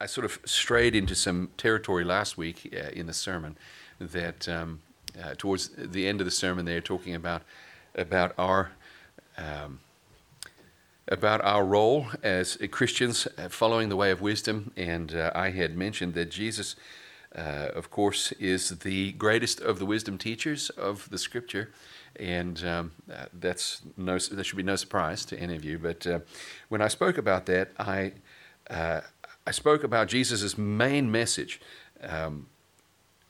I, sort of strayed into some territory last week uh, in the sermon that um, uh, towards the end of the sermon they're talking about about our um, about our role as Christians uh, following the way of wisdom, and uh, I had mentioned that Jesus, uh, of course, is the greatest of the wisdom teachers of the Scripture, and um, uh, that's no that should be no surprise to any of you. But uh, when I spoke about that, I I spoke about Jesus' main message. Um,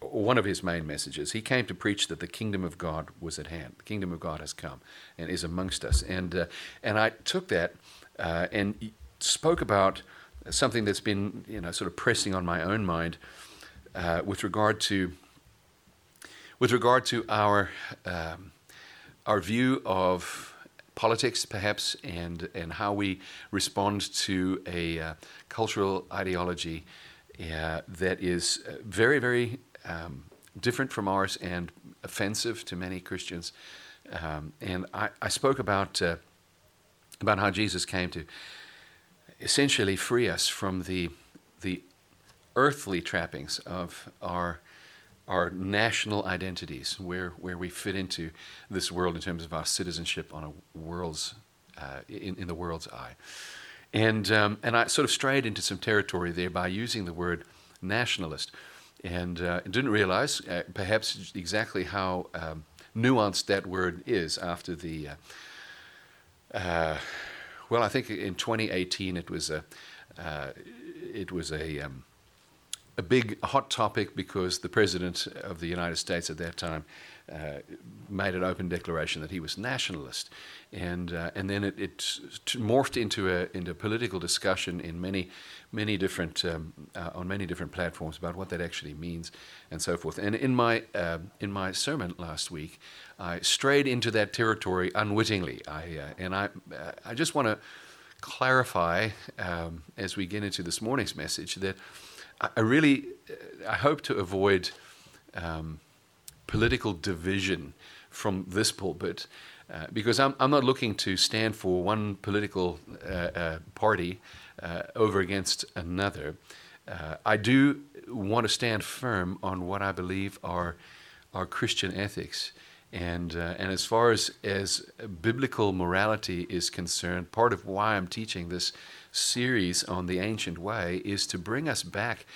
one of his main messages. He came to preach that the kingdom of God was at hand. The kingdom of God has come and is amongst us. And uh, and I took that uh, and spoke about something that's been you know sort of pressing on my own mind uh, with regard to with regard to our um, our view of politics, perhaps, and, and how we respond to a uh, cultural ideology uh, that is uh, very, very um, different from ours and offensive to many Christians. Um, and I, I, spoke about, uh, about how Jesus came to essentially free us from the, the earthly trappings of our our national identities, where, where we fit into this world in terms of our citizenship on a world's, uh, in, in the world's eye. And, um, and I sort of strayed into some territory there by using the word nationalist and uh, didn't realize uh, perhaps exactly how um, nuanced that word is after the, uh, uh well, I think in 2018 it was a, uh, it was a, um, a big hot topic because the president of the United States at that time uh, made an open declaration that he was nationalist, and uh, and then it, it, morphed into a into political discussion in many many different um, uh, on many different platforms about what that actually means and so forth. And in my uh, in my sermon last week, I strayed into that territory unwittingly. I uh, and I uh, I just want to clarify um, as we get into this morning's message that. I really, uh, I hope to avoid um, political division from this pulpit uh, because I'm, I'm not looking to stand for one political uh, uh, party uh, over against another. Uh, I do want to stand firm on what I believe are, are Christian ethics. And, and as far as, as biblical morality is concerned, part of why I'm teaching this series on the ancient way is to bring us back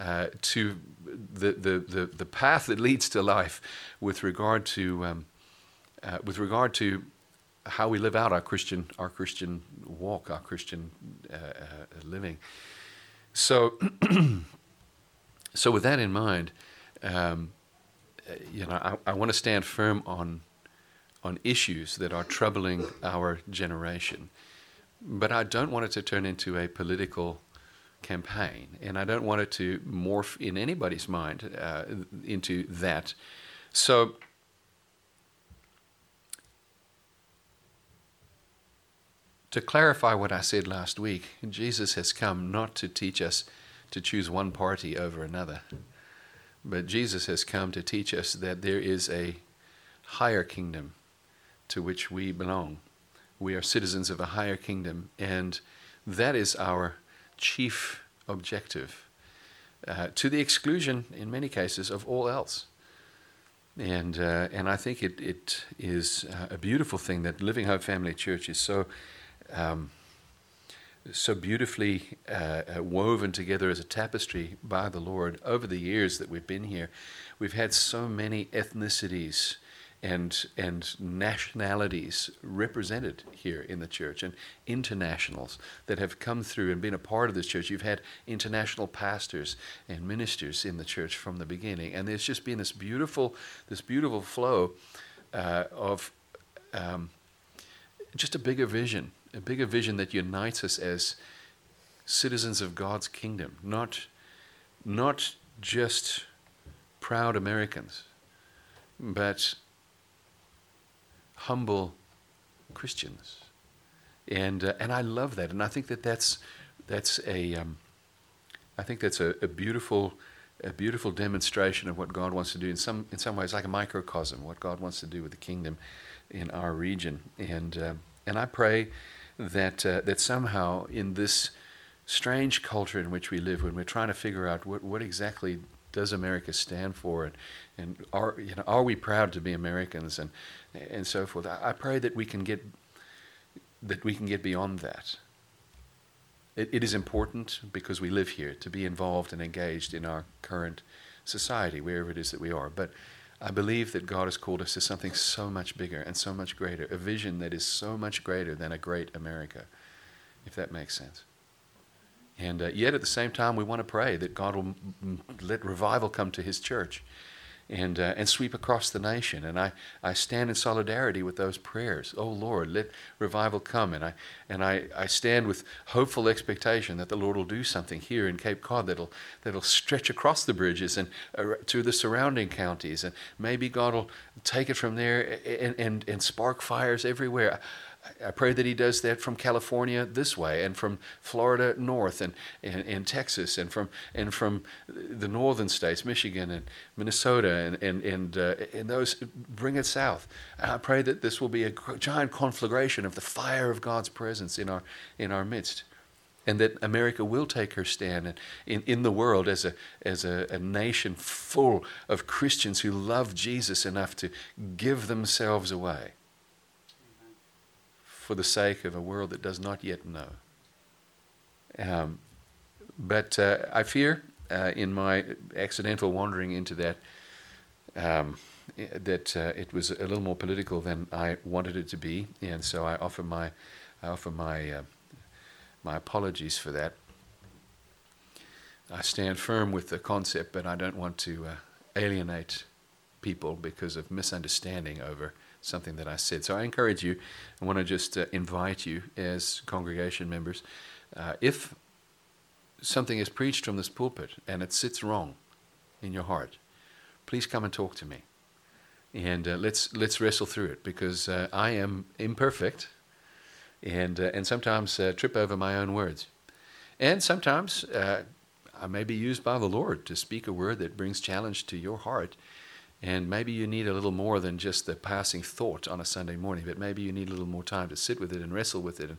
uh, to the, the, the, the, path that leads to life with regard to, um, uh, with regard to how we live out our Christian, our Christian walk, our Christian uh, uh living. So, so with that in mind, um, you know, I, I want to stand firm on, on issues that are troubling our generation. But I don't want it to turn into a political campaign, and I don't want it to morph in anybody's mind uh, into that. So, to clarify what I said last week, Jesus has come not to teach us to choose one party over another, but Jesus has come to teach us that there is a higher kingdom to which we belong. We are citizens of a higher kingdom, and that is our chief objective, uh, to the exclusion, in many cases, of all else. And, uh, and I think it, it is uh, a beautiful thing that Living Hope Family Church is so, um, so beautifully uh, uh, woven together as a tapestry by the Lord over the years that we've been here. We've had so many ethnicities and and nationalities represented here in the church and internationals that have come through and been a part of this church. You've had international pastors and ministers in the church from the beginning, and there's just been this beautiful this beautiful flow uh, of um, just a bigger vision, a bigger vision that unites us as citizens of God's kingdom, not not just proud Americans, but humble Christians. And, uh, and I love that. And I think that that's, that's a, um, I think that's a, a, beautiful, a beautiful demonstration of what God wants to do in some, in some ways, like a microcosm, what God wants to do with the kingdom in our region. And, uh, and I pray that, uh, that somehow in this strange culture in which we live when we're trying to figure out what, what exactly does America stand for and, and are, you know, are we proud to be Americans and, and so forth. I, I pray that we can get, that we can get beyond that. It, it is important because we live here to be involved and engaged in our current society, wherever it is that we are. But I believe that God has called us to something so much bigger and so much greater, a vision that is so much greater than a great America, if that makes sense. And uh, yet at the same time, we want to pray that God will m- let revival come to His church and, uh, and sweep across the nation. And I, I stand in solidarity with those prayers. Oh Lord, let revival come. And I, and I, I stand with hopeful expectation that the Lord will do something here in Cape Cod that'll, that'll stretch across the bridges and uh, to the surrounding counties. And maybe God will take it from there and, and, and spark fires everywhere. I pray that he does that from California this way, and from Florida north, and, and, and Texas, and from and from the northern states, Michigan and Minnesota, and and and, uh, and those bring it south. And I pray that this will be a giant conflagration of the fire of God's presence in our in our midst, and that America will take her stand in, in the world as a as a, a nation full of Christians who love Jesus enough to give themselves away for the sake of a world that does not yet know. Um, but uh, I fear, uh, in my accidental wandering into that, um, that uh, it was a little more political than I wanted it to be, and so I offer my, I offer my, uh, my apologies for that. I stand firm with the concept, but I don't want to uh, alienate people because of misunderstanding over something that I said. So I encourage you, I want to just uh, invite you as congregation members, uh, if something is preached from this pulpit and it sits wrong in your heart, please come and talk to me. And uh, let's, let's wrestle through it because uh, I am imperfect and, uh, and sometimes uh, trip over my own words. And sometimes I may be used by the Lord to speak a word that brings challenge to your heart and maybe you need a little more than just the passing thought on a Sunday morning, but maybe you need a little more time to sit with it and wrestle with it. And,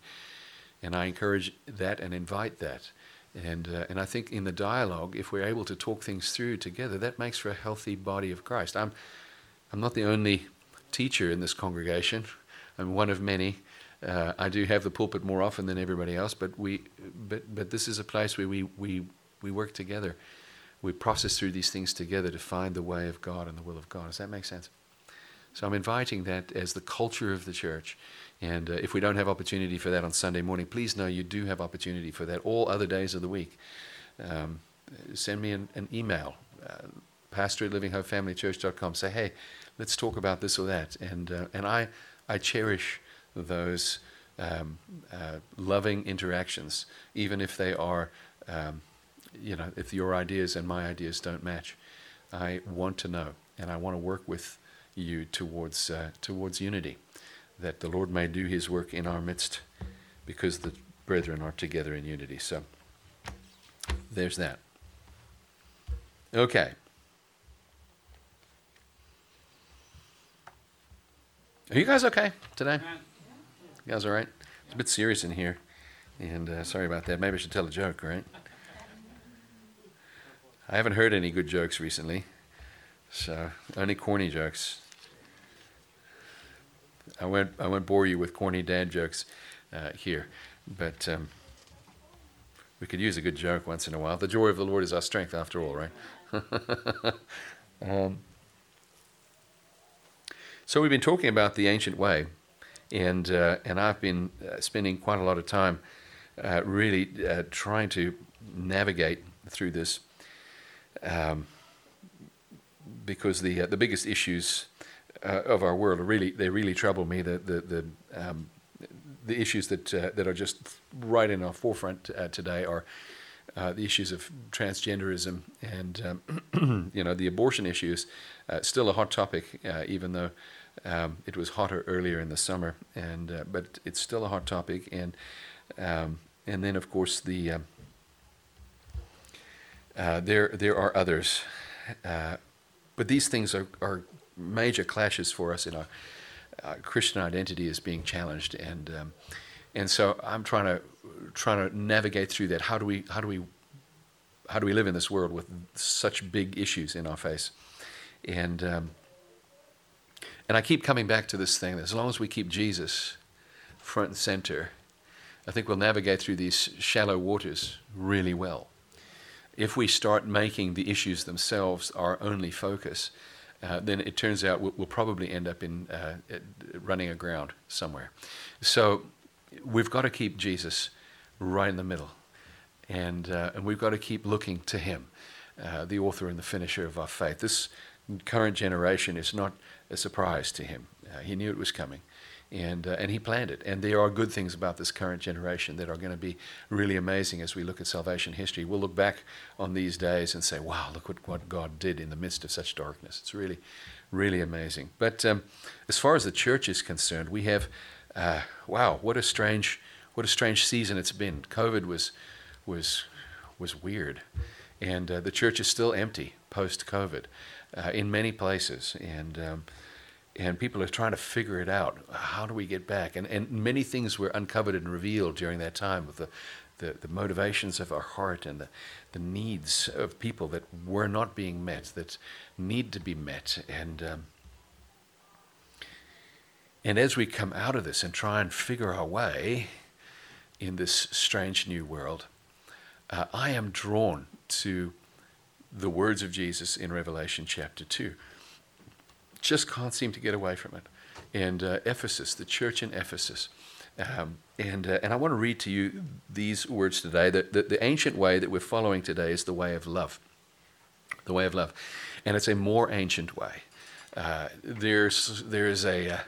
and I encourage that and invite that. And, uh, and I think in the dialogue, if we're able to talk things through together, that makes for a healthy body of Christ. I'm, I'm not the only teacher in this congregation, I'm one of many. Uh, I do have the pulpit more often than everybody else, but, we, but, but this is a place where we, we, we work together we process through these things together to find the way of God and the will of God. Does that make sense? So I'm inviting that as the culture of the church. And uh, if we don't have opportunity for that on Sunday morning, please know you do have opportunity for that all other days of the week. Um, send me an, an email, uh, pastor at livinghopefamilychurch.com. Say, hey, let's talk about this or that. And, uh, and I, I cherish those um, uh, loving interactions, even if they are um, you know, if your ideas and my ideas don't match, I want to know, and I want to work with you towards uh, towards unity, that the Lord may do His work in our midst, because the brethren are together in unity. So, there's that. Okay. Are you guys okay today? You guys all right? It's a bit serious in here, and uh, sorry about that. Maybe I should tell a joke, right? I haven't heard any good jokes recently, so only corny jokes. I won't I won't bore you with corny dad jokes uh, here, but um, we could use a good joke once in a while. The joy of the Lord is our strength, after all, right? um, so we've been talking about the ancient way, and uh, and I've been uh, spending quite a lot of time uh, really uh, trying to navigate through this um, because the uh, the biggest issues uh, of our world are really they really trouble me. The the the um, the issues that uh, that are just right in our forefront uh, today are uh, the issues of transgenderism and um, you know the abortion issues. Uh, still a hot topic, even though um, it was hotter earlier in the summer, and but it's still a hot topic. And um, and then of course the um, uh, there, there are others. Uh, but these things are, are major clashes for us in our uh, Christian identity is being challenged. And, um, and so I'm trying to trying to navigate through that. How do we how do we how do we live in this world with such big issues in our face? And um, and I keep coming back to this thing that as long as we keep Jesus front and center, I think we'll navigate through these shallow waters really well. If we start making the issues themselves our only focus, uh, then it turns out we'll, we'll probably end up in uh, running aground somewhere. So we've got to keep Jesus right in the middle, and uh, and we've got to keep looking to Him, uh, the author and the finisher of our faith. This current generation is not a surprise to Him. Uh, he knew it was coming and, uh, and he planned it. And there are good things about this current generation that are going to be really amazing as we look at salvation history. We'll look back on these days and say, wow, look what, what God did in the midst of such darkness. It's really, really amazing. But um, as far as the church is concerned, we have, uh, wow, what a strange, what a strange season it's been. COVID was, was, was weird. And uh, the church is still empty post COVID uh, in many places. And um, and people are trying to figure it out. How do we get back? And, and many things were uncovered and revealed during that time with the, the, the motivations of our heart and the, the needs of people that were not being met, that need to be met. And, um, and as we come out of this and try and figure our way in this strange new world, uh, I am drawn to the words of Jesus in Revelation chapter 2 just can't seem to get away from it. And uh, Ephesus, the church in Ephesus. Um, and, uh, and I want to read to you these words today. The, the, the, ancient way that we're following today is the way of love. The way of love. And it's a more ancient way. Uh, there's, there's a.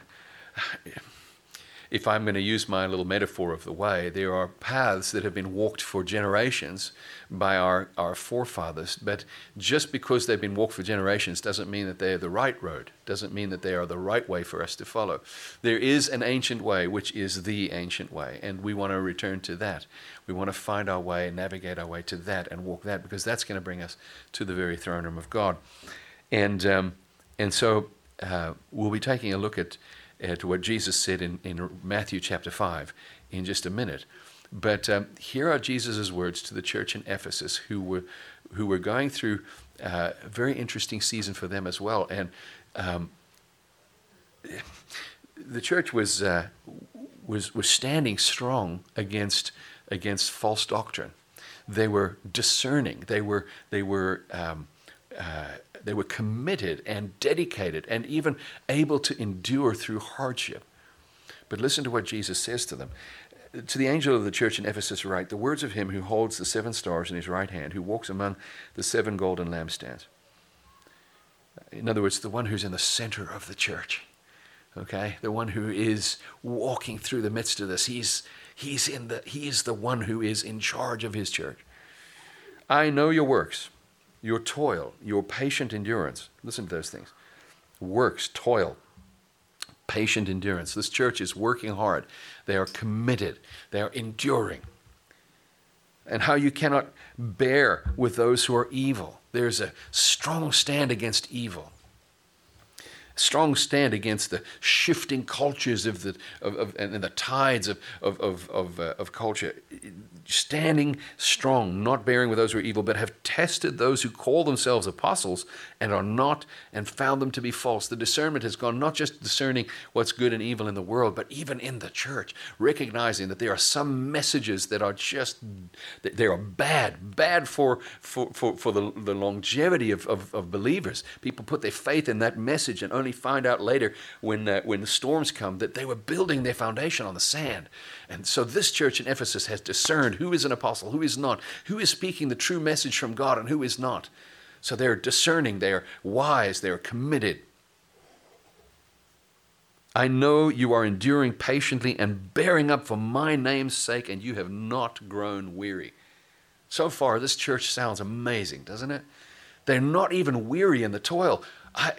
If I'm going to use my little metaphor of the way, there are paths that have been walked for generations by our, our forefathers. But just because they've been walked for generations doesn't mean that they're the right road, doesn't mean that they are the right way for us to follow. There is an ancient way, which is the ancient way, and we want to return to that. We want to find our way and navigate our way to that and walk that because that's going to bring us to the very throne room of God. And, um, and so uh, we'll be taking a look at uh, to what Jesus said in, in Matthew chapter 5 in just a minute. But um, here are Jesus' words to the church in Ephesus, who were, who were going through uh, a very interesting season for them as well. And um, the church was, uh, was, was standing strong against, against false doctrine. They were discerning. They were, they were um, uh, they were committed and dedicated and even able to endure through hardship. But listen to what Jesus says to them. To the angel of the church in Ephesus, write the words of him who holds the seven stars in his right hand, who walks among the seven golden lampstands. In other words, the one who's in the center of the church. Okay? The one who is walking through the midst of this. He's, he's, in the, he is the one who is in charge of his church. I know your works your toil, your patient endurance. Listen to those things works, toil, patient endurance. This church is working hard. They are committed, they are enduring. And how you cannot bear with those who are evil. There's a strong stand against evil strong stand against the shifting cultures of the of, of and the tides of of of of, uh, of culture standing strong not bearing with those who are evil but have tested those who call themselves apostles and are not and found them to be false the discernment has gone not just discerning what's good and evil in the world but even in the church recognizing that there are some messages that are just they are bad bad for for for, for the, the longevity of, of, of believers people put their faith in that message and only only find out later when, uh, when the storms come that they were building their foundation on the sand. And so this church in Ephesus has discerned who is an apostle, who is not, who is speaking the true message from God, and who is not. So they're discerning, they're wise, they're committed. I know you are enduring patiently and bearing up for my name's sake, and you have not grown weary. So far, this church sounds amazing, doesn't it? They're not even weary in the toil. I,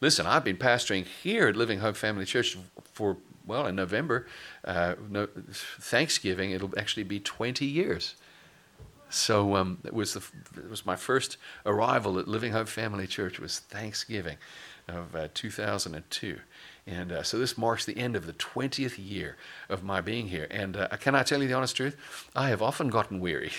listen, I've been pastoring here at Living Hope Family Church for, well, in November, uh, no, Thanksgiving, it'll actually be 20 years. So um, it was the it was my first arrival at Living Hope Family Church was Thanksgiving of uh, 2002, And uh, so this marks the end of the 20th year of my being here. And uh, can I tell you the honest truth? I have often gotten weary.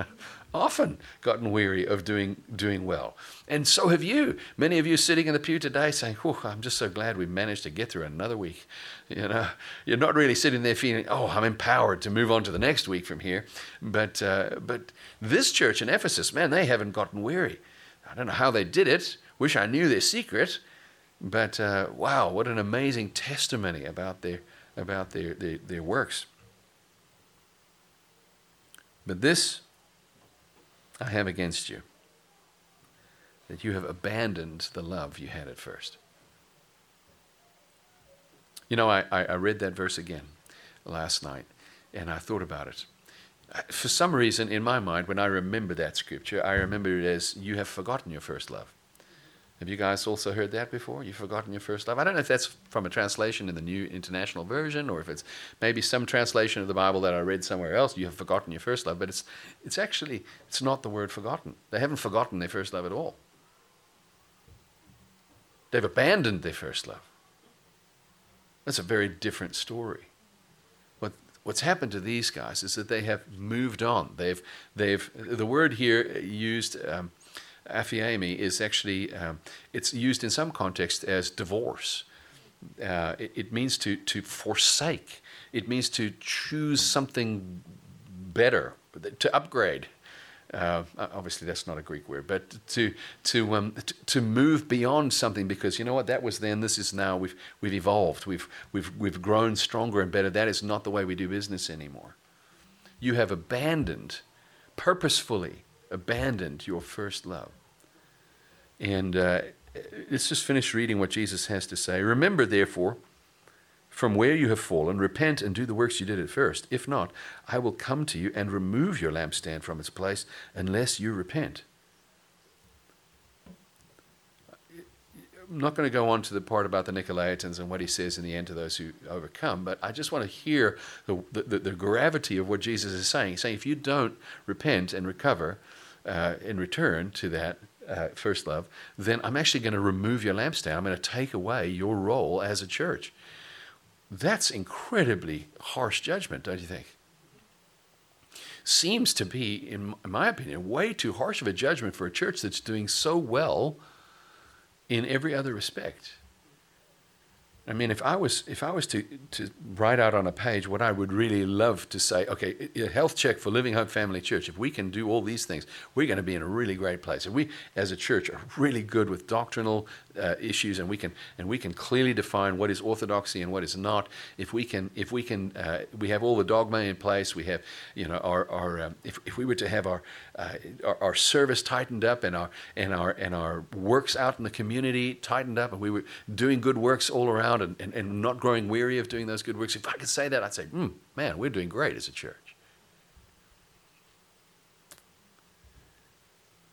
often gotten weary of doing doing well. And so have you. Many of you sitting in the pew today saying, Oh, I'm just so glad we managed to get through another week. You know, you're not really sitting there feeling, oh, I'm empowered to move on to the next week from here. But uh, but this church in Ephesus, man, they haven't gotten weary. I don't know how they did it. Wish I knew their secret. But uh, wow, what an amazing testimony about their about their, their, their works. But this I have against you that you have abandoned the love you had at first. You know, I, I read that verse again last night and I thought about it. For some reason, in my mind, when I remember that scripture, I remember it as, You have forgotten your first love. Have you guys also heard that before? You've forgotten your first love? I don't know if that's from a translation in the New International Version or if it's maybe some translation of the Bible that I read somewhere else. You have forgotten your first love, but it's, it's actually, it's not the word forgotten. They haven't forgotten their first love at all. They've abandoned their first love. That's a very different story. What, what's happened to these guys is that they have moved on. They've, they've, the word here used, um, aphiemi is actually um, it's used in some context as divorce. Uh, it, it, means to to forsake. It means to choose something better, to upgrade. Uh, obviously, that's not a Greek word, but to to, um, to to move beyond something because you know what that was then. This is now. We've we've evolved. We've we've we've grown stronger and better. That is not the way we do business anymore. You have abandoned, purposefully abandoned your first love. And uh, let's just finish reading what Jesus has to say. Remember, therefore, from where you have fallen, repent and do the works you did at first. If not, I will come to you and remove your lampstand from its place unless you repent. I'm not going to go on to the part about the Nicolaitans and what he says in the end to those who overcome, but I just want to hear the, the, the gravity of what Jesus is saying. He's saying if you don't repent and recover uh, in return to that, uh, first love, then I'm actually going to remove your lampstand. I'm going to take away your role as a church. That's incredibly harsh judgment, don't you think? Seems to be, in my opinion, way too harsh of a judgment for a church that's doing so well in every other respect. I mean, if I was if I was to to write out on a page what I would really love to say, okay, a health check for Living Hope Family Church. If we can do all these things, we're going to be in a really great place. If we, as a church, are really good with doctrinal uh, issues, and we can and we can clearly define what is orthodoxy and what is not. If we can, if we can, uh, we have all the dogma in place. We have, you know, our our um, if if we were to have our, uh, our, our service tightened up and our and our and our works out in the community tightened up, and we were doing good works all around and, and, and not growing weary of doing those good works, if I could say that, I'd say, mm, man, we're doing great as a church.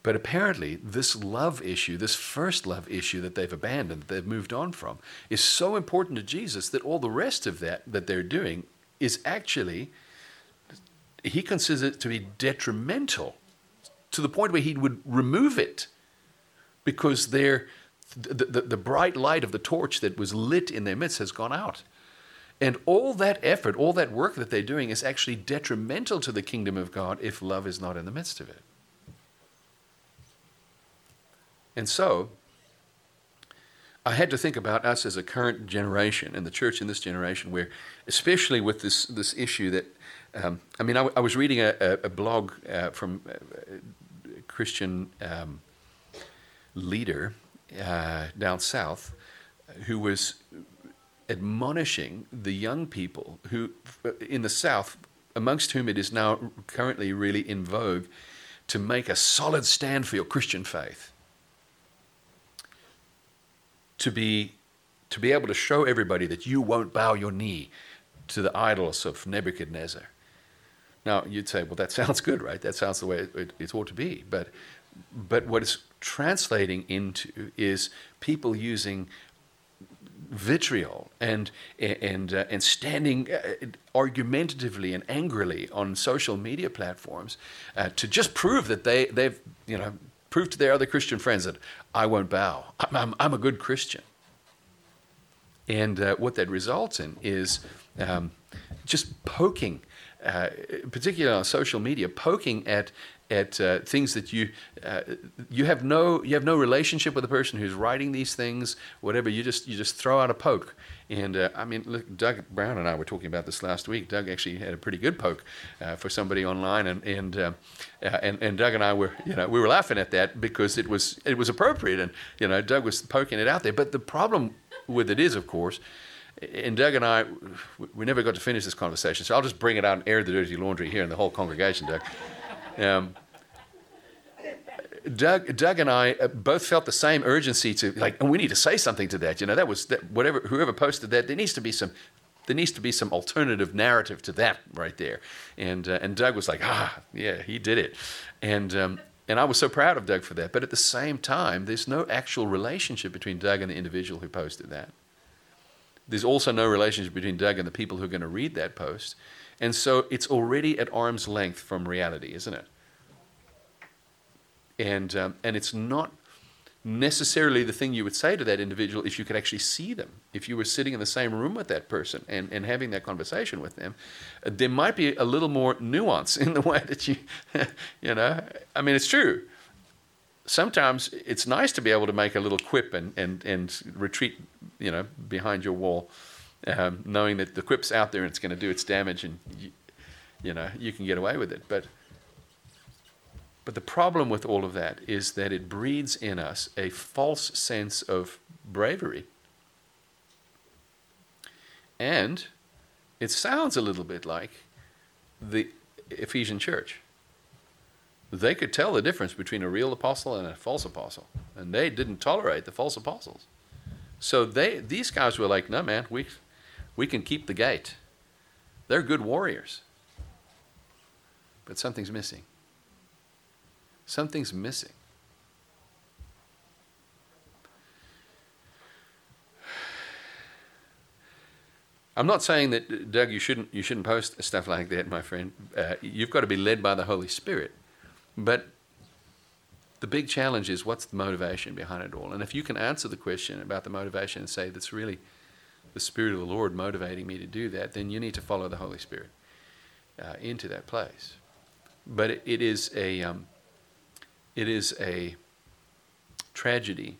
But apparently, this love issue, this first love issue that they've abandoned, that they've moved on from, is so important to Jesus that all the rest of that that they're doing is actually, he considers it to be detrimental to the point where he would remove it because they're the, the, the bright light of the torch that was lit in their midst has gone out. And all that effort, all that work that they're doing is actually detrimental to the kingdom of God if love is not in the midst of it. And so, I had to think about us as a current generation and the church in this generation, where, especially with this, this issue that, um, I mean, I, was reading a, a blog uh, from a Christian um, leader uh, down south who was admonishing the young people who in the south amongst whom it is now currently really in vogue to make a solid stand for your christian faith to be to be able to show everybody that you won't bow your knee to the idols of nebuchadnezzar. Now you'd say well that sounds good right? That sounds the way it, it, it ought to be. But but what it's translating into is people using vitriol and and uh, and standing uh, argumentatively and angrily on social media platforms uh, to just prove that they they've you know proved to their other Christian friends that I won't bow. I'm, I'm, I'm a good Christian. And uh, what that results in is um, just poking, uh, particularly on social media, poking at at uh, things that you uh, you have no you have no relationship with the person who's writing these things, whatever. You just you just throw out a poke. And uh, I mean, look, Doug Brown and I were talking about this last week. Doug actually had a pretty good poke uh, for somebody online, and and, uh, uh, and and Doug and I were you know we were laughing at that because it was it was appropriate, and you know Doug was poking it out there. But the problem with it is, of course, and Doug and I, we never got to finish this conversation, so I'll just bring it out and air the dirty laundry here in the whole congregation, Doug. Um, Doug, Doug and I uh, both felt the same urgency to like, and we need to say something to that. You know, that was that, whatever whoever posted that. There needs to be some, there needs to be some alternative narrative to that right there. And uh, and Doug was like, ah, yeah, he did it, and. Um, and I was so proud of Doug for that. But at the same time, there's no actual relationship between Doug and the individual who posted that. There's also no relationship between Doug and the people who are going to read that post. And so it's already at arm's length from reality, isn't it? And, um, and it's not necessarily the thing you would say to that individual if you could actually see them. If you were sitting in the same room with that person and, and having that conversation with them, uh, there might be a little more nuance in the way that you, you know, I mean, it's true. Sometimes it's nice to be able to make a little quip and, and, and retreat, you know, behind your wall, um, knowing that the quip's out there and it's going to do its damage and, you, you know, you can get away with it. But but the problem with all of that is that it breeds in us a false sense of bravery. And it sounds a little bit like the Ephesian church. They could tell the difference between a real apostle and a false apostle, and they didn't tolerate the false apostles. So they these guys were like, "No, man, we we can keep the gate. They're good warriors." But something's missing. Something's missing. I'm not saying that, Doug, you shouldn't you shouldn't post stuff like that, my friend. Uh, you've got to be led by the Holy Spirit, but the big challenge is what's the motivation behind it all. And if you can answer the question about the motivation and say that's really the Spirit of the Lord motivating me to do that, then you need to follow the Holy Spirit uh, into that place. But it, it is a um, it is a tragedy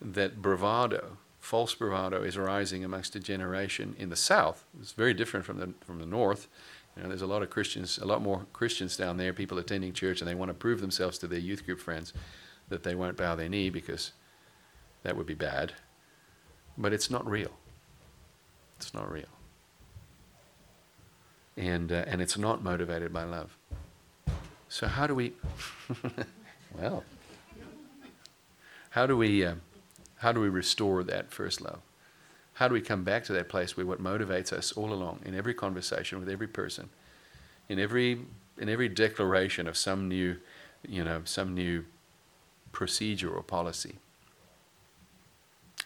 that bravado, false bravado, is arising amongst a generation in the South. It's very different from the from the North. You know, there's a lot of Christians, a lot more Christians down there, people attending church, and they want to prove themselves to their youth group friends that they won't bow their knee because that would be bad. But it's not real. It's not real. And, uh, and it's not motivated by love. So, how do we, well, how do we, uh, how do we restore that first love? How do we come back to that place where what motivates us all along, in every conversation with every person, in every, in every declaration of some new, you know, some new procedure or policy?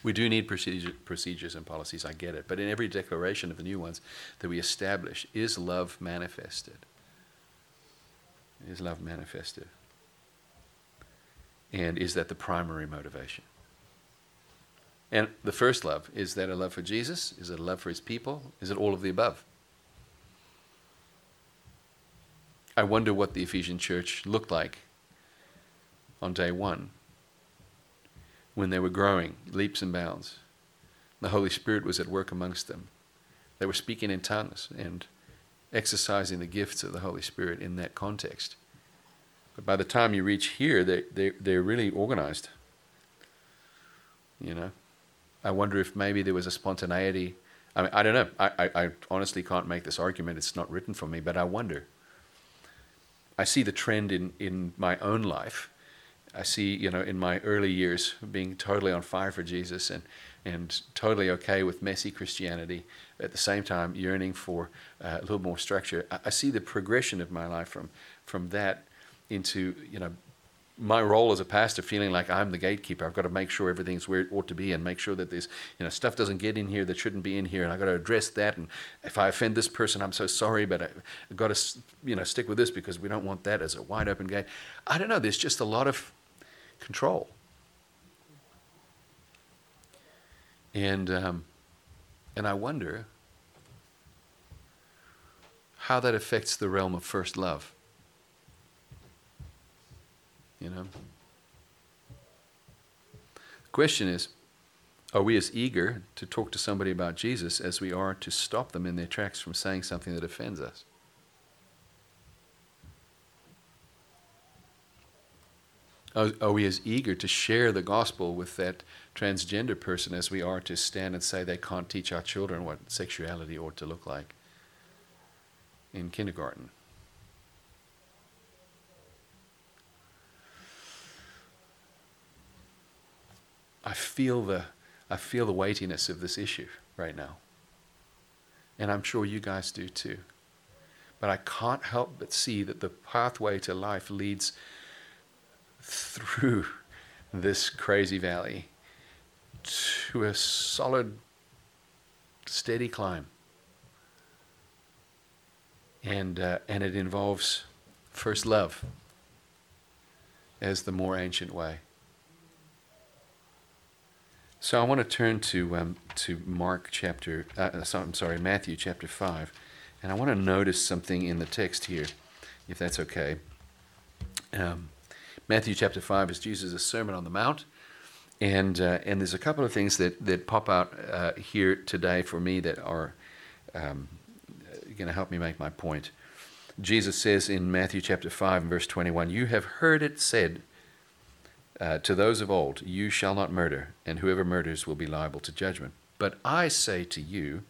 We do need procedure, procedures and policies, I get it. But in every declaration of the new ones that we establish, is love manifested? Is love manifested? And is that the primary motivation? And the first love, is that a love for Jesus? Is it a love for his people? Is it all of the above? I wonder what the Ephesian church looked like on day one when they were growing leaps and bounds. The Holy Spirit was at work amongst them. They were speaking in tongues and exercising the gifts of the Holy Spirit in that context. But by the time you reach here, they, they, they're really organized. You know? I wonder if maybe there was a spontaneity. I mean, I don't know. I, I, I honestly can't make this argument. It's not written for me, but I wonder. I see the trend in, in my own life. I see, you know, in my early years being totally on fire for Jesus and, and totally okay with messy Christianity, at the same time yearning for uh, a little more structure. I, I, see the progression of my life from, from that into, you know, my role as a pastor feeling like I'm the gatekeeper. I've got to make sure everything's where it ought to be and make sure that there's, you know, stuff doesn't get in here that shouldn't be in here. And I've got to address that. And if I offend this person, I'm so sorry, but I've got to, you know, stick with this because we don't want that as a wide open gate. I don't know. There's just a lot of control. And, um, And I wonder how that affects the realm of first love. You know? The question is are we as eager to talk to somebody about Jesus as we are to stop them in their tracks from saying something that offends us? Are, are, we as eager to share the gospel with that transgender person as we are to stand and say they can't teach our children what sexuality ought to look like in kindergarten? I feel the I feel the weightiness of this issue right now. And I'm sure you guys do too. But I can't help but see that the pathway to life leads through this crazy valley to a solid, steady climb. And, uh, and it involves first love as the more ancient way. So I want to turn to um, to Mark chapter. Uh, uh I'm sorry, Matthew chapter five, and I want to notice something in the text here, if that's okay. Um, Matthew chapter 5 is Jesus' Sermon on the Mount. And, uh, and there's a couple of things that, that pop out uh, here today for me that are um, going to help me make my point. Jesus says in Matthew chapter 5 and verse 21 You have heard it said uh, to those of old, You shall not murder, and whoever murders will be liable to judgment. But I say to you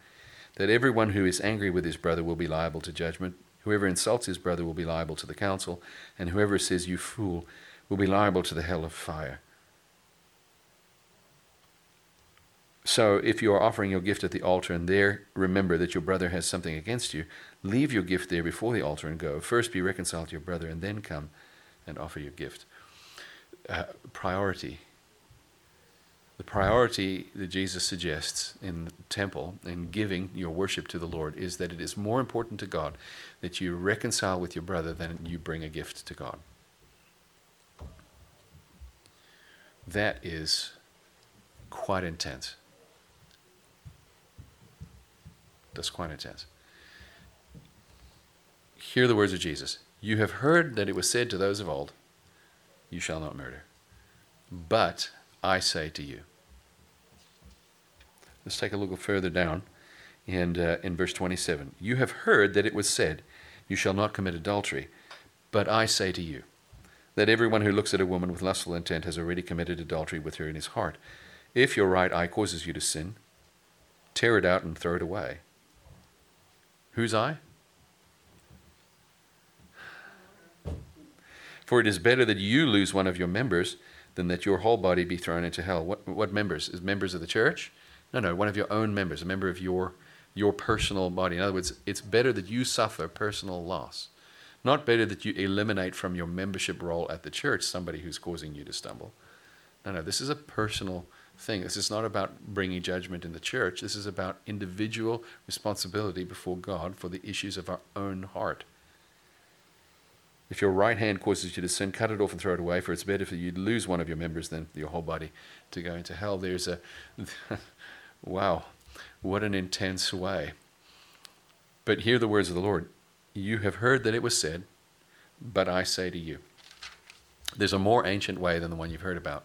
that everyone who is angry with his brother will be liable to judgment. Whoever insults his brother will be liable to the council, and whoever says, You fool, will be liable to the hell of fire. So, if you are offering your gift at the altar and there remember that your brother has something against you, leave your gift there before the altar and go. First be reconciled to your brother and then come and offer your gift. Uh, priority. The priority that Jesus suggests in the temple in giving your worship to the Lord is that it is more important to God that you reconcile with your brother than you bring a gift to God. That is quite intense. That's quite intense. Hear the words of Jesus. You have heard that it was said to those of old, You shall not murder. But I say to you. Let's take a look further down and uh, in verse 27. You have heard that it was said, You shall not commit adultery. But I say to you that everyone who looks at a woman with lustful intent has already committed adultery with her in his heart. If your right eye causes you to sin, tear it out and throw it away. Whose eye? For it is better that you lose one of your members than that your whole body be thrown into hell. What, what members? Is members of the church? No, no, one of your own members, a member of your, your personal body. In other words, it's better that you suffer personal loss not better that you eliminate from your membership roll at the church somebody who's causing you to stumble. No, no, this is a personal thing. This is not about bringing judgment in the church. This is about individual responsibility before God for the issues of our own heart. If your right hand causes you to sin, cut it off and throw it away, for it's better for you to lose one of your members than your whole body to go into hell. There's a, wow, what an intense way. But hear the words of the Lord. You have heard that it was said, but I say to you. There's a more ancient way than the one you've heard about.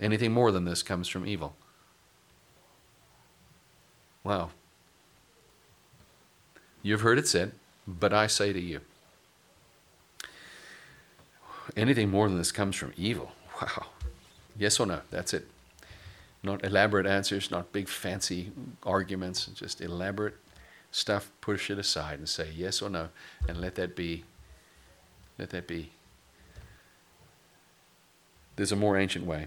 Anything more than this comes from evil. Wow. You've heard it said, but I say to you. Anything more than this comes from evil. Wow. Yes or no? That's it. Not elaborate answers, not big fancy arguments, just elaborate stuff. Push it aside and say yes or no, and let that be. Let that be. There's a more ancient way.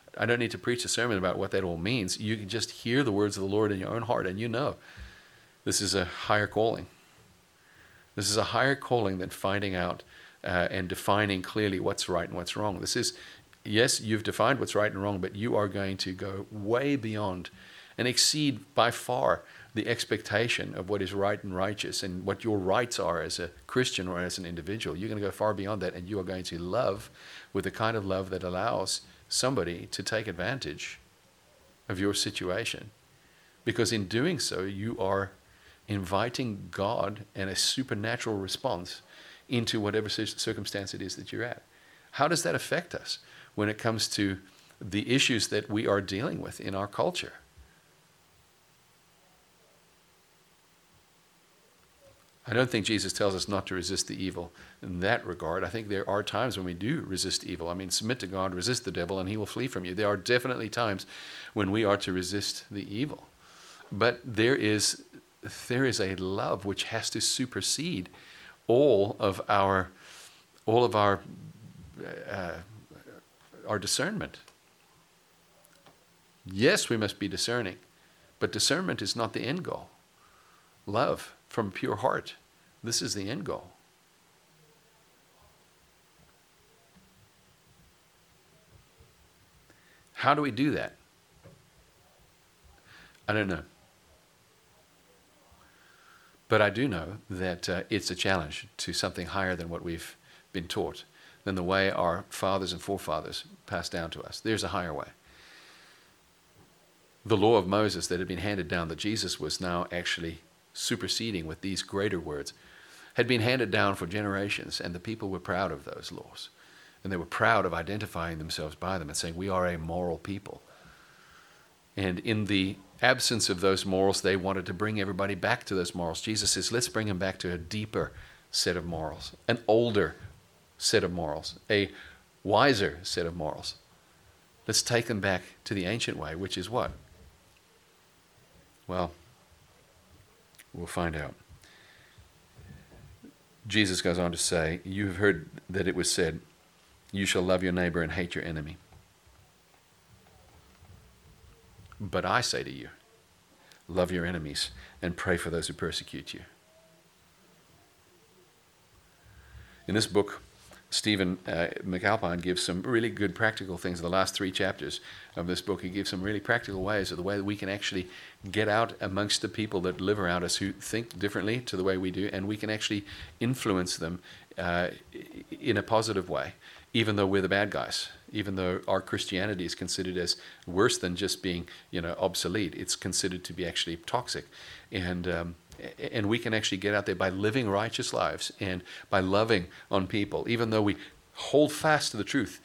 I don't need to preach a sermon about what that all means. You can just hear the words of the Lord in your own heart, and you know this is a higher calling. This is a higher calling than finding out uh, and defining clearly what's right and what's wrong. This is, yes, you've defined what's right and wrong, but you are going to go way beyond and exceed by far the expectation of what is right and righteous and what your rights are as a Christian or as an individual. You're going to go far beyond that, and you are going to love with the kind of love that allows somebody to take advantage of your situation. Because in doing so, you are inviting God and a supernatural response into whatever circumstance it is that you're at. How does that affect us when it comes to the issues that we are dealing with in our culture? I don't think Jesus tells us not to resist the evil in that regard. I think there are times when we do resist evil. I mean, submit to God, resist the devil, and he will flee from you. There are definitely times when we are to resist the evil. But there is, there is a love which has to supersede all of our, all of our, uh, our discernment. Yes, we must be discerning, but discernment is not the end goal. Love from pure heart, this is the end goal. How do we do that? I don't know. But I do know that uh, it's a challenge to something higher than what we've been taught, than the way our fathers and forefathers passed down to us. There's a higher way. The law of Moses that had been handed down, that Jesus was now actually superseding with these greater words, had been handed down for generations, and the people were proud of those laws. And they were proud of identifying themselves by them and saying, We are a moral people. And in the absence of those morals, they wanted to bring everybody back to those morals. Jesus says, let's bring them back to a deeper set of morals, an older set of morals, a wiser set of morals. Let's take them back to the ancient way, which is what? Well, we'll find out. Jesus goes on to say, You have heard that it was said, You shall love your neighbor and hate your enemy. But I say to you, love your enemies and pray for those who persecute you. In this book, Stephen uh, McAlpine gives some really good practical things. In the last three chapters of this book, he gives some really practical ways of the way that we can actually get out amongst the people that live around us who think differently to the way we do, and we can actually influence them uh, in a positive way, even though we're the bad guys even though our Christianity is considered as worse than just being, you know, obsolete. It's considered to be actually toxic, and um, and we can actually get out there by living righteous lives and by loving on people, even though we hold fast to the truth,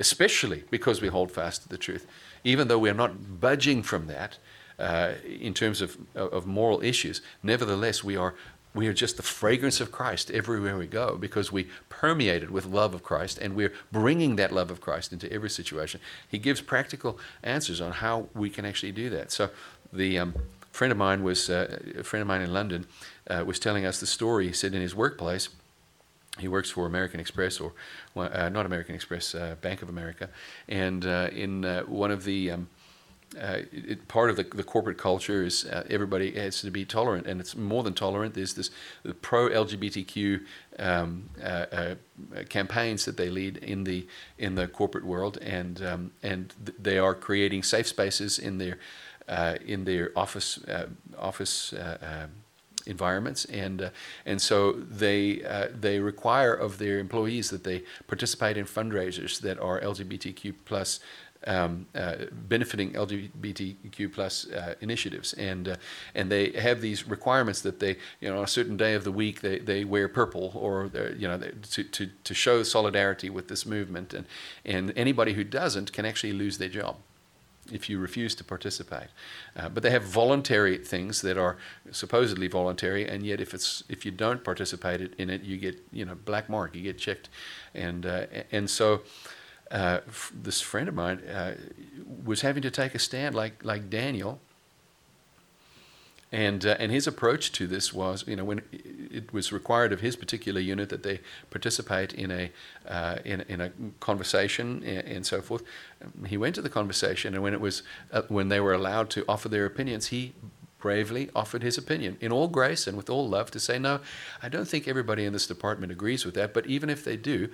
especially because we hold fast to the truth, even though we are not budging from that. Uh, in terms of, of moral issues, nevertheless, we are we are just the fragrance of Christ everywhere we go because we permeate it with love of Christ and we're bringing that love of Christ into every situation. He gives practical answers on how we can actually do that. So, the um, friend of mine was uh, a friend of mine in London uh, was telling us the story. He said in his workplace, he works for American Express or uh, not American Express, uh, Bank of America, and uh, in uh, one of the um, it, part of the, the, corporate culture is everybody has to be tolerant, and it's more than tolerant. There's this the pro LGBTQ um, campaigns that they lead in the in the corporate world, and um, and th- they are creating safe spaces in their uh, in their office uh, office. environments and and so they they require of their employees that they participate in fundraisers that are LGBTQ plus um, uh, benefiting LGBTQ plus uh, initiatives, and uh, and they have these requirements that they you know on a certain day of the week they, they wear purple or you know to, to to show solidarity with this movement, and and anybody who doesn't can actually lose their job. If you refuse to participate. Uh, but they have voluntary things that are supposedly voluntary, and yet if it's if you don't participate in it, you get you know black mark, you get checked, and uh, and so. Uh, f- this friend of mine uh, was having to take a stand like like Daniel, and, uh, and his approach to this was, you know, when it was required of his particular unit that they participate in a, uh, in, in a conversation and, and, so forth, he went to the conversation, and when, it was, uh, when they were allowed to offer their opinions, he bravely offered his opinion in all grace and with all love to say, no, I don't think everybody in this department agrees with that, but even if they do,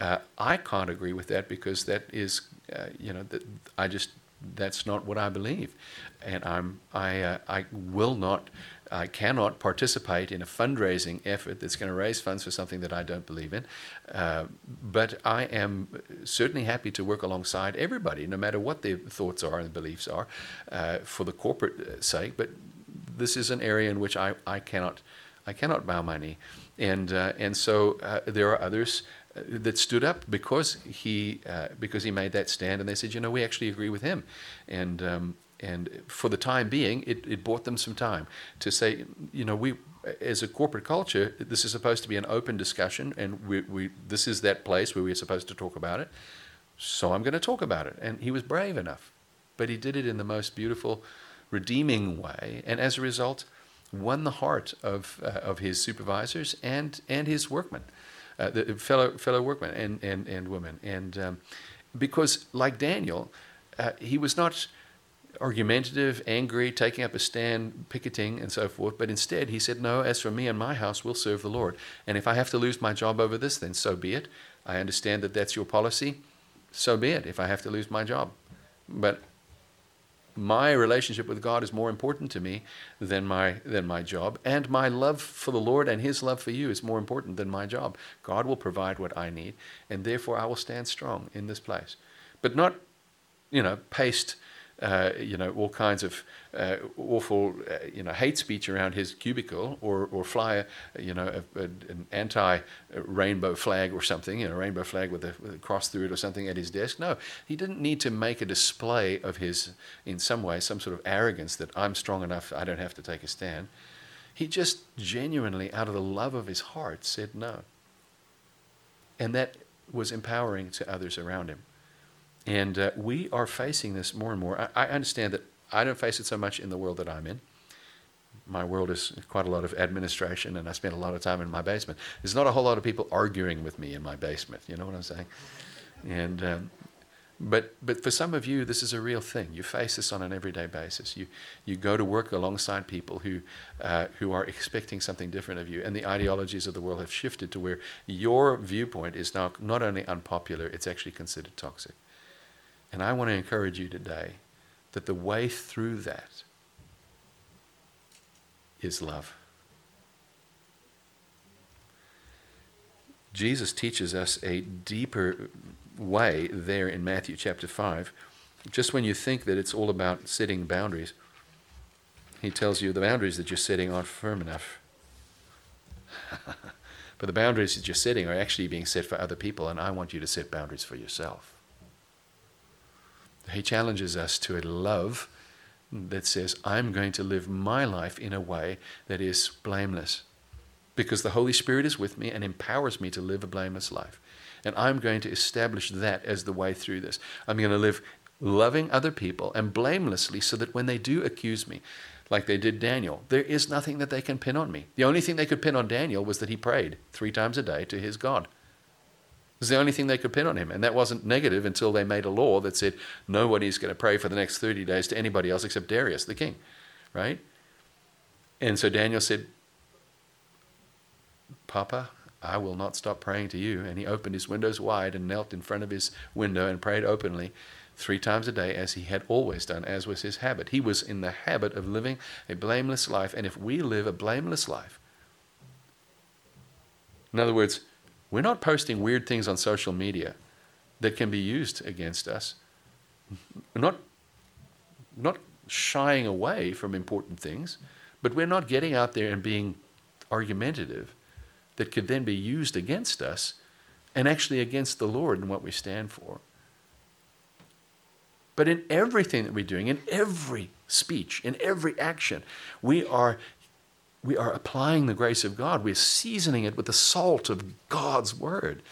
uh, I can't agree with that because that is, uh, you know, that I just that's not what I believe, and I'm I uh, I will not. I cannot participate in a fundraising effort that's going to raise funds for something that I don't believe in. Uh, but I am certainly happy to work alongside everybody, no matter what their thoughts are and beliefs are, uh, for the corporate uh, sake. But this is an area in which I, I cannot I cannot bow my knee, and uh, and so uh, there are others that stood up because he uh, because he made that stand, and they said, you know, we actually agree with him, and um, and for the time being, it, it bought them some time to say, you know, we as a corporate culture, this is supposed to be an open discussion, and we, we this is that place where we're supposed to talk about it. So I'm going to talk about it, and he was brave enough, but he did it in the most beautiful, redeeming way, and as a result, won the heart of uh, of his supervisors and and his workmen uh, the fellow fellow workmen and and and women, and um, because like Daniel, uh, he was not argumentative, angry, taking up a stand, picketing, and so forth. But instead, he said, No, as for me and my house, we'll serve the Lord. And if I have to lose my job over this, then so be it. I understand that that's your policy. So be it if I have to lose my job. But my relationship with God is more important to me than my than my job and my love for the Lord and his love for you is more important than my job. God will provide what I need and therefore I will stand strong in this place. But not you know paste uh, you know, all kinds of uh, awful, uh, you know, hate speech around his cubicle, or or fly, a, you know, a, a, an anti-rainbow flag or something, you know, rainbow flag with a, with a, cross through it or something at his desk. No, he didn't need to make a display of his, in some way, some sort of arrogance that I'm strong enough, I don't have to take a stand. He just genuinely, out of the love of his heart, said no. And that was empowering to others around him. And uh, we are facing this more and more. I, I, understand that I don't face it so much in the world that I'm in. My world is quite a lot of administration, and I spend a lot of time in my basement. There's not a whole lot of people arguing with me in my basement. You know what I'm saying? And um, but but for some of you, this is a real thing. You face this on an everyday basis. You you go to work alongside people who uh, who are expecting something different of you, and the ideologies of the world have shifted to where your viewpoint is now not only unpopular, it's actually considered toxic. And I want to encourage you today that the way through that is love. Jesus teaches us a deeper way there in Matthew chapter 5. Just when you think that it's all about setting boundaries, he tells you the boundaries that you're setting aren't firm enough. but the boundaries that you're setting are actually being set for other people, and I want you to set boundaries for yourself. He challenges us to a love that says, I'm going to live my life in a way that is blameless because the Holy Spirit is with me and empowers me to live a blameless life. And I'm going to establish that as the way through this. I'm going to live loving other people and blamelessly so that when they do accuse me, like they did Daniel, there is nothing that they can pin on me. The only thing they could pin on Daniel was that he prayed three times a day to his God was the only thing they could pin on him. And that wasn't negative until they made a law that said nobody's going to pray for the next 30 days to anybody else except Darius, the king, right? And so Daniel said, Papa, I will not stop praying to you. And he opened his windows wide and knelt in front of his window and prayed openly three times a day, as he had always done, as was his habit. He was in the habit of living a blameless life. And if we live a blameless life, in other words, we're not posting weird things on social media that can be used against us. We're not, not shying away from important things, but we're not getting out there and being argumentative that could then be used against us and actually against the Lord and what we stand for. But in everything that we're doing, in every speech, in every action, we are, we are applying the grace of God. We're seasoning it with the salt of God's word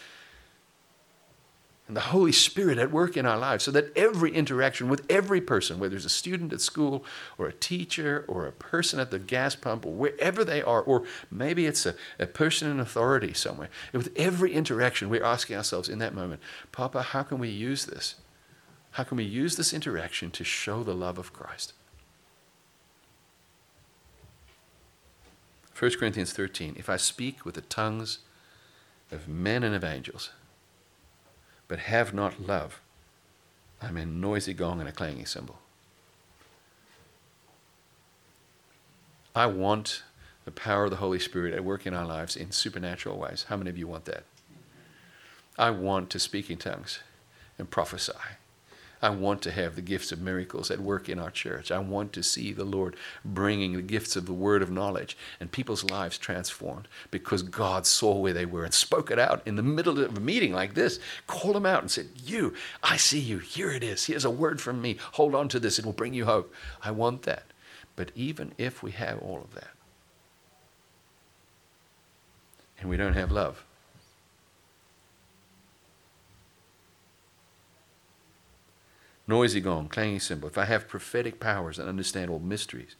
and the Holy Spirit at work in our lives so that every interaction with every person, whether it's a student at school or a teacher or a person at the gas pump or wherever they are, or maybe it's a, a person in authority somewhere, with every interaction, we're asking ourselves in that moment, Papa, how can we use this? How can we use this interaction to show the love of Christ? 1 Corinthians 13 If I speak with the tongues of men and of angels, but have not love, I'm a noisy gong and a clanging cymbal. I want the power of the Holy Spirit at work in our lives in supernatural ways. How many of you want that? I want to speak in tongues and prophesy. I want to have the gifts of miracles at work in our church. I want to see the Lord bringing the gifts of the word of knowledge and people's lives transformed because God saw where they were and spoke it out in the middle of a meeting like this. Called them out and said, You, I see you. Here it is. Here's a word from me. Hold on to this. It will bring you hope. I want that. But even if we have all of that and we don't have love, noisy gong, clanging cymbal, if I have prophetic powers and understand all mysteries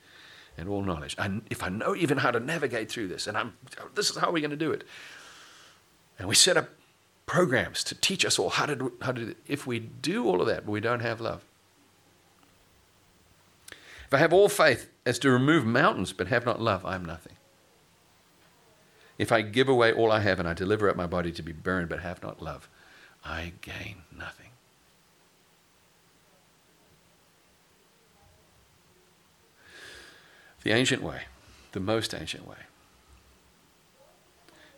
and all knowledge, and if I know even how to navigate through this, and I'm, this is how we're going to do it. And we set up programs to teach us all how to do, how to If we do all of that, but we don't have love. If I have all faith as to remove mountains, but have not love, I am nothing. If I give away all I have and I deliver up my body to be burned, but have not love, I gain nothing. The ancient way, the most ancient way,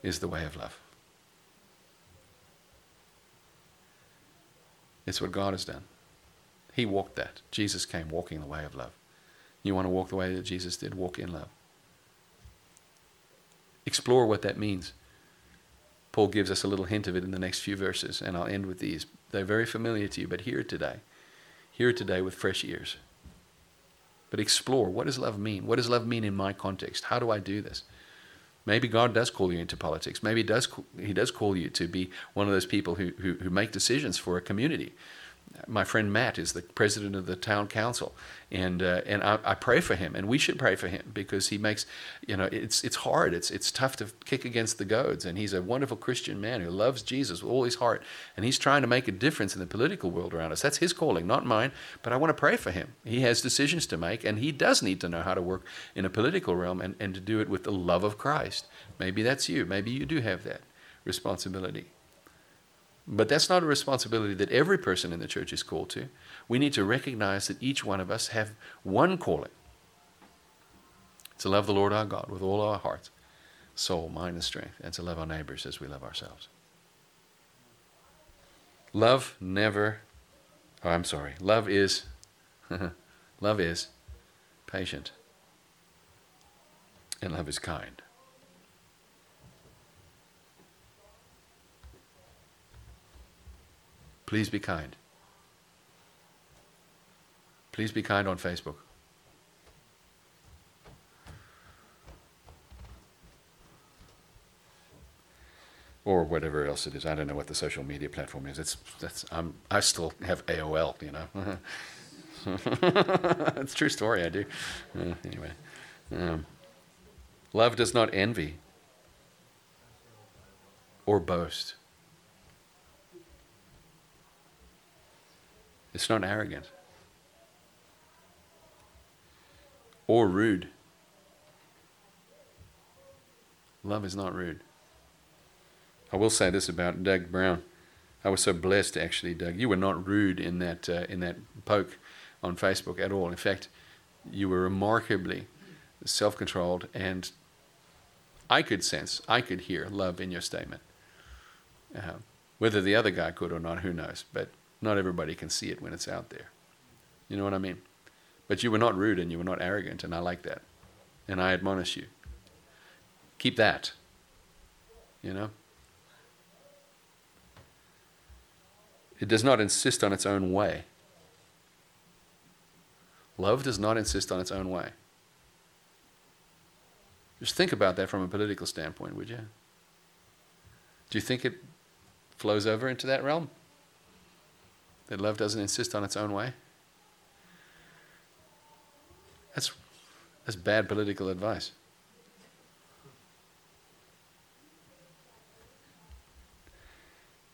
is the way of love. It's what God has done. He walked that. Jesus came walking the way of love. You want to walk the way that Jesus did? Walk in love. Explore what that means. Paul gives us a little hint of it in the next few verses, and I'll end with these. They're very familiar to you, but hear it today. Hear it today with fresh ears but explore what does love mean? What does love mean in my context? How do I do this? Maybe God does call you into politics. Maybe he does, he does call you to be one of those people who, who, who make decisions for a community my friend Matt is the president of the town council, and uh, and I, I, pray for him, and we should pray for him because he makes, you know, it's it's hard, it's it's tough to kick against the goads, and he's a wonderful Christian man who loves Jesus with all his heart, and he's trying to make a difference in the political world around us. That's his calling, not mine. But I want to pray for him. He has decisions to make, and he does need to know how to work in a political realm and, and to do it with the love of Christ. Maybe that's you. Maybe you do have that responsibility. But that's not a responsibility that every person in the church is called to. We need to recognize that each one of us have one calling to love the Lord our God with all our heart, soul, mind, and strength, and to love our neighbors as we love ourselves. Love never, oh, I'm sorry, love is, love is patient, and love is kind. Please be kind. Please be kind on Facebook. Or whatever else it is. I don't know what the social media platform is. It's that's I'm I still have AOL, you know. it's a true story. I do. Uh, anyway, um, love does not envy or boast. It's not arrogant or rude. Love is not rude. I will say this about Doug Brown. I was so blessed, actually, Doug. You were not rude in that uh, in that poke on Facebook at all. In fact, you were remarkably self-controlled, and I could sense, I could hear love in your statement. Uh, whether the other guy could or not, who knows? But not everybody can see it when it's out there. You know what I mean? But you were not rude and you were not arrogant, and I like that. And I admonish you. Keep that. You know? It does not insist on its own way. Love does not insist on its own way. Just think about that from a political standpoint, would you? Do you think it flows over into that realm? That love doesn't insist on its own way? That's, that's bad political advice.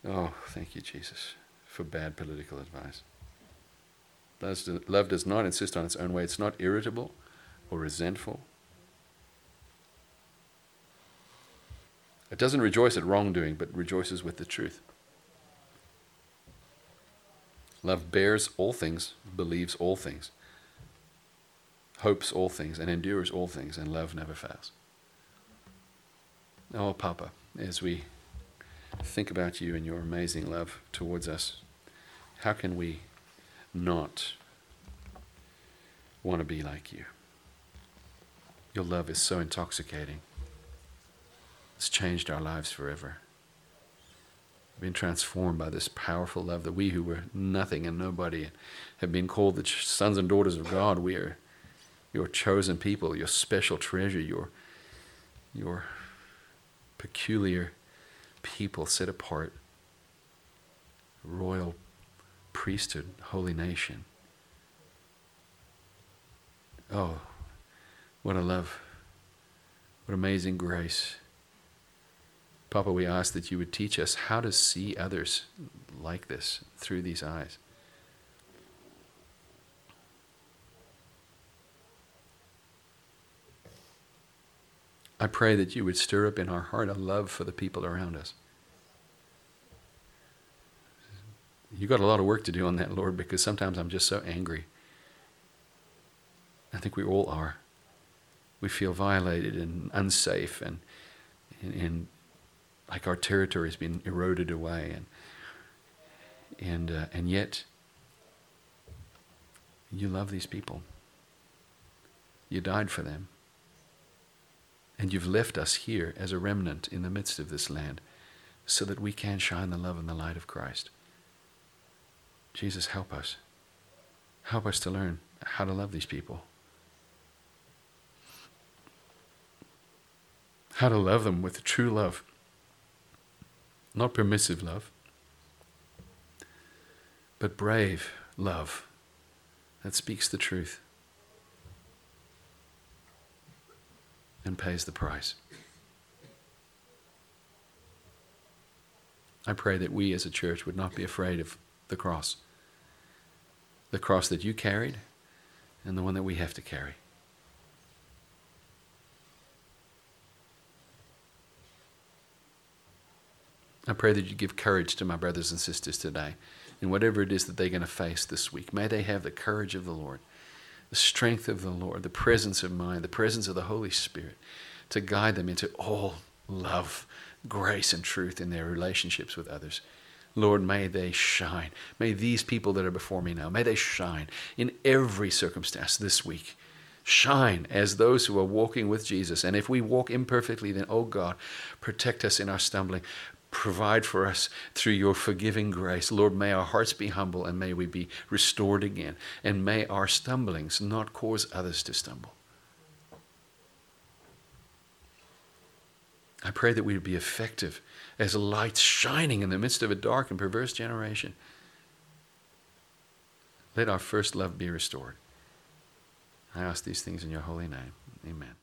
Oh, thank you, Jesus, for bad political advice. Love does not insist on its own way. It's not irritable or resentful. It doesn't rejoice at wrongdoing, but rejoices with the truth. Love bears all things, believes all things, hopes all things, and endures all things, and love never fails. Oh, Papa, as we think about you and your amazing love towards us, how can we not want to be like you? Your love is so intoxicating. It's changed our lives forever. Been transformed by this powerful love that we who were nothing and nobody have been called the sons and daughters of God. We are your chosen people, your special treasure, your, your peculiar people set apart, royal priesthood, holy nation. Oh, what a love. What amazing grace. Papa, we ask that you would teach us how to see others like this through these eyes. I pray that you would stir up in our heart a love for the people around us. You got a lot of work to do on that, Lord, because sometimes I'm just so angry. I think we all are. We feel violated and unsafe, and, and, and like our territory has been eroded away, and and uh, and yet you love these people. You died for them. And you've left us here as a remnant in the midst of this land so that we can shine the love and the light of Christ. Jesus, help us. Help us to learn how to love these people. How to love them with true love, not permissive love, but brave love that speaks the truth. and pays the price. I pray that we as a church would not be afraid of the cross. The cross that you carried and the one that we have to carry. I pray that you give courage to my brothers and sisters today in whatever it is that they're going to face this week. May they have the courage of the Lord the strength of the Lord, the presence of mind, the presence of the Holy Spirit to guide them into all love, grace, and truth in their relationships with others. Lord, may they shine. May these people that are before me now, may they shine in every circumstance this week. Shine as those who are walking with Jesus. And if we walk imperfectly, then, oh God, protect us in our stumbling provide for us through your forgiving grace. Lord, may our hearts be humble and may we be restored again. And may our stumblings not cause others to stumble. I pray that we would be effective as lights shining in the midst of a dark and perverse generation. Let our first love be restored. I ask these things in your holy name. Amen.